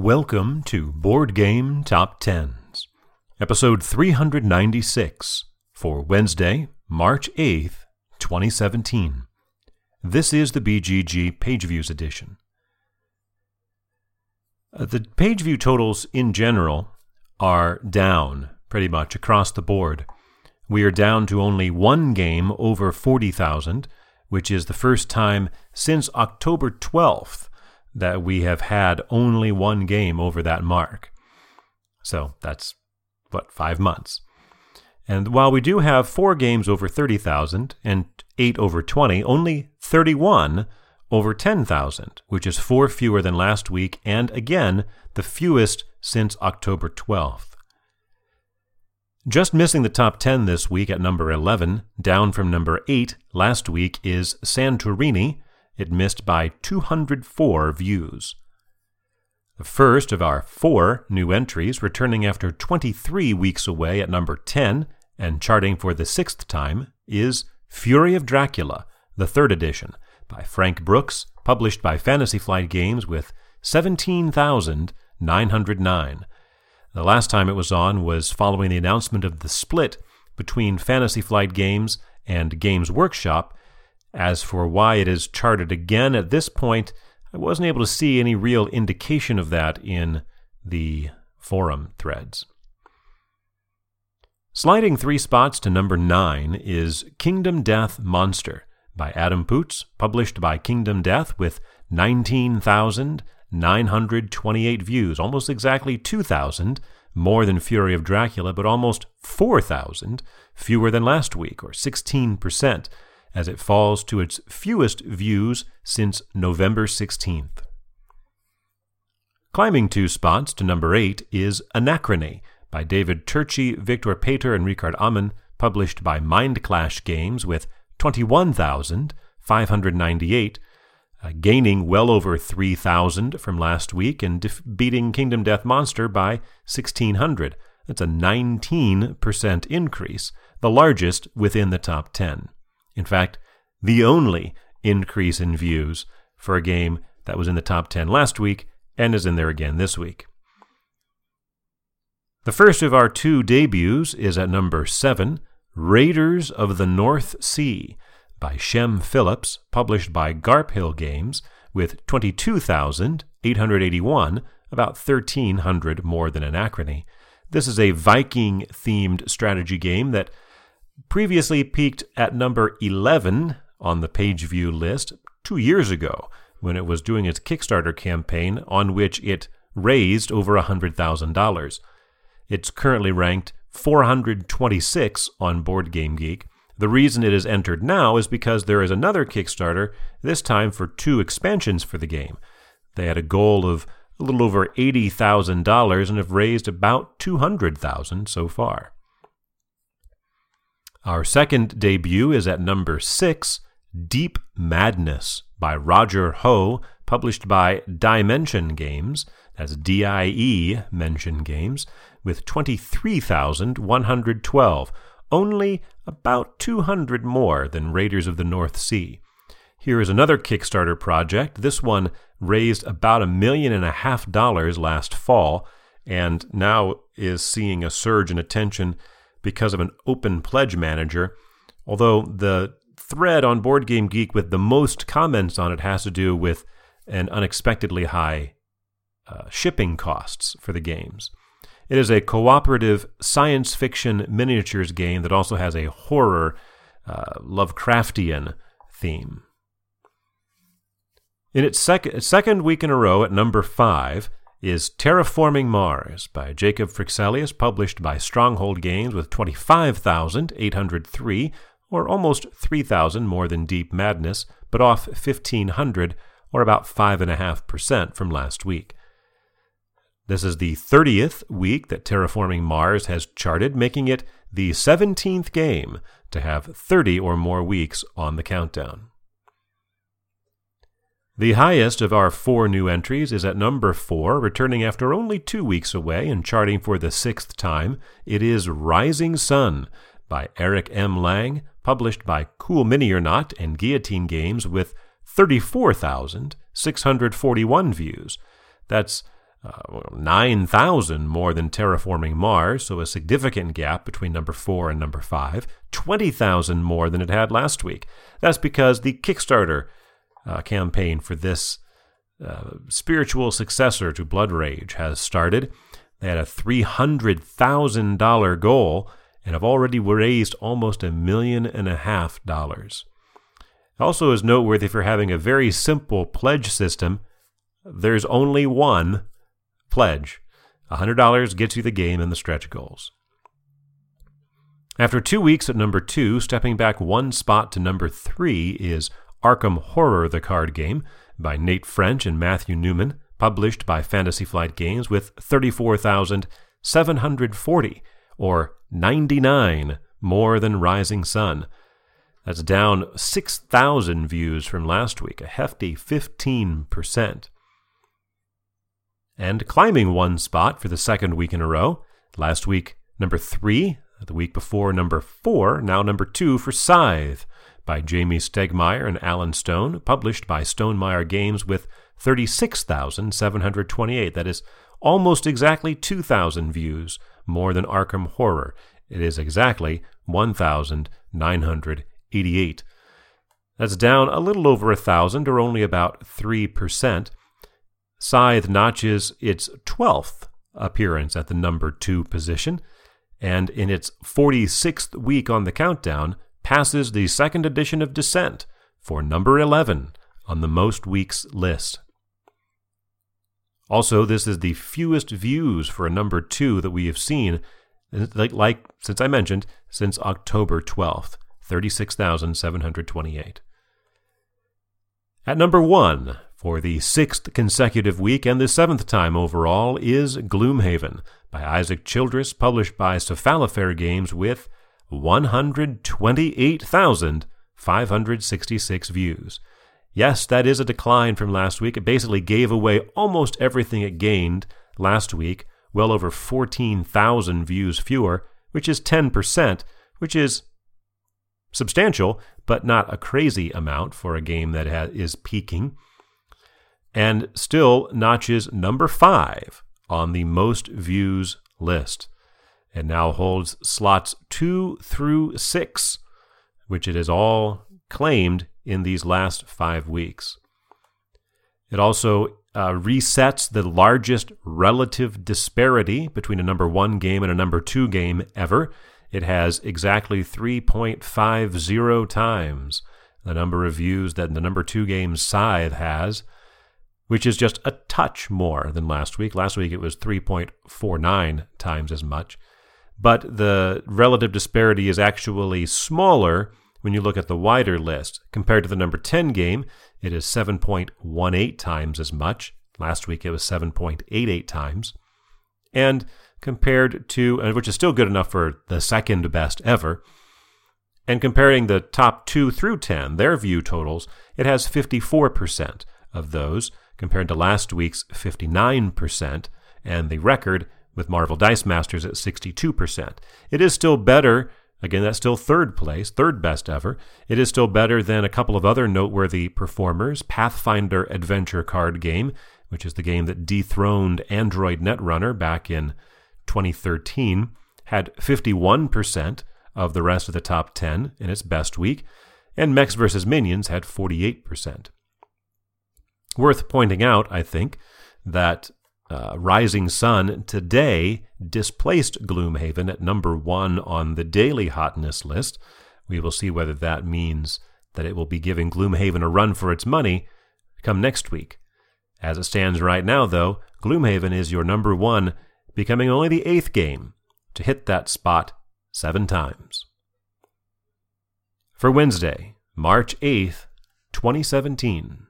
Welcome to Board Game Top Tens, episode 396 for Wednesday, March 8th, 2017. This is the BGG Page Views edition. Uh, the page view totals in general are down pretty much across the board. We are down to only one game over 40,000, which is the first time since October 12th that we have had only one game over that mark. So that's, what, five months. And while we do have four games over 30,000 and eight over 20, only 31 over 10,000, which is four fewer than last week, and again, the fewest since October 12th. Just missing the top 10 this week at number 11, down from number 8 last week, is Santorini it missed by 204 views. The first of our four new entries, returning after 23 weeks away at number 10 and charting for the sixth time, is Fury of Dracula, the third edition, by Frank Brooks, published by Fantasy Flight Games with 17,909. The last time it was on was following the announcement of the split between Fantasy Flight Games and Games Workshop as for why it is charted again at this point, I wasn't able to see any real indication of that in the forum threads. Sliding three spots to number nine is Kingdom Death Monster by Adam Poots, published by Kingdom Death with 19,928 views, almost exactly 2,000 more than Fury of Dracula, but almost 4,000 fewer than last week, or 16% as it falls to its fewest views since November 16th. Climbing two spots to number 8 is Anachrony by David Turczi, Victor Peter, and Ricard Amann, published by Mindclash Games with 21,598, uh, gaining well over 3,000 from last week and def- beating Kingdom Death Monster by 1,600. That's a 19% increase, the largest within the top 10. In fact, the only increase in views for a game that was in the top 10 last week and is in there again this week. The first of our two debuts is at number 7, Raiders of the North Sea by Shem Phillips, published by Garphill Games, with 22,881, about 1,300 more than Anachrony. This is a Viking themed strategy game that previously peaked at number 11 on the page view list two years ago when it was doing its Kickstarter campaign on which it raised over $100,000. It's currently ranked 426 on Board Game Geek. The reason it is entered now is because there is another Kickstarter, this time for two expansions for the game. They had a goal of a little over $80,000 and have raised about 200,000 so far. Our second debut is at number six, Deep Madness by Roger Ho, published by Diemension Games. That's D I E Mention Games, with 23,112, only about 200 more than Raiders of the North Sea. Here is another Kickstarter project. This one raised about a million and a half dollars last fall and now is seeing a surge in attention because of an open pledge manager, although the thread on Board Game Geek with the most comments on it has to do with an unexpectedly high uh, shipping costs for the games. It is a cooperative science fiction miniatures game that also has a horror uh, Lovecraftian theme. In its sec- second week in a row at number five, is Terraforming Mars by Jacob Fryxelius, published by Stronghold Games with 25,803, or almost 3,000 more than Deep Madness, but off 1,500, or about 5.5% from last week. This is the 30th week that Terraforming Mars has charted, making it the 17th game to have 30 or more weeks on the countdown. The highest of our four new entries is at number four, returning after only two weeks away and charting for the sixth time. It is Rising Sun by Eric M. Lang, published by Cool Mini-or-Not and Guillotine Games with 34,641 views. That's uh, 9,000 more than Terraforming Mars, so a significant gap between number 4 and number 5, 20,000 more than it had last week. That's because the Kickstarter uh, campaign for this uh, spiritual successor to Blood Rage has started. They had a $300,000 goal and have already raised almost a million and a half dollars. Also, is noteworthy for having a very simple pledge system. There's only one pledge. $100 gets you the game and the stretch goals. After two weeks at number two, stepping back one spot to number three is Arkham Horror, the card game, by Nate French and Matthew Newman, published by Fantasy Flight Games with 34,740, or 99 more than Rising Sun. That's down 6,000 views from last week, a hefty 15%. And climbing one spot for the second week in a row. Last week, number three. The week before, number four. Now, number two for Scythe by Jamey Stegmaier and Alan Stone, published by Stonemaier Games with 36,728. That is almost exactly 2,000 views more than Arkham Horror. It is exactly 1,988. That's down a little over a thousand, or only about 3%. Scythe notches its 12th appearance at the number 2 position, and in its 46th week on the countdown, passes the second edition of Descent for number 11 on the most weeks list. Also, this is the fewest views for a number 2 that we have seen, like, like since I mentioned, since October 12th, 36,728. At number 1, for the sixth consecutive week and the seventh time overall is Gloomhaven by Isaac Childress, published by Cephalofair Games with 128,566 views. Yes, that is a decline from last week. It basically gave away almost everything it gained last week, well over 14,000 views fewer, which is 10%, which is substantial, but not a crazy amount for a game that ha- is peaking and still notches number five on the most views list. It now holds slots two through six, which it has all claimed in these last five weeks. It also uh, resets the largest relative disparity between a number one game and a number two game ever. It has exactly 3.50 times the number of views that the number two game Scythe has which is just a touch more than last week. Last week it was 3.49 times as much. But the relative disparity is actually smaller when you look at the wider list. Compared to the number 10 game, it is 7.18 times as much. Last week it was 7.88 times. And compared to, which is still good enough for the second best ever, and comparing the top 2 through 10, their view totals, it has 54% of those compared to last week's 59%, and the record with Marvel Dice Masters at 62%. It is still better, again, that's still third place, third best ever. It is still better than a couple of other noteworthy performers Pathfinder Adventure Card Game, which is the game that dethroned Android Netrunner back in 2013, had 51% of the rest of the top 10 in its best week, and Mechs vs. Minions had 48%. Worth pointing out, I think, that uh, Rising Sun today displaced Gloomhaven at number one on the daily hotness list. We will see whether that means that it will be giving Gloomhaven a run for its money come next week. As it stands right now, though, Gloomhaven is your number one, becoming only the eighth game to hit that spot seven times. For Wednesday, March 8th, 2017.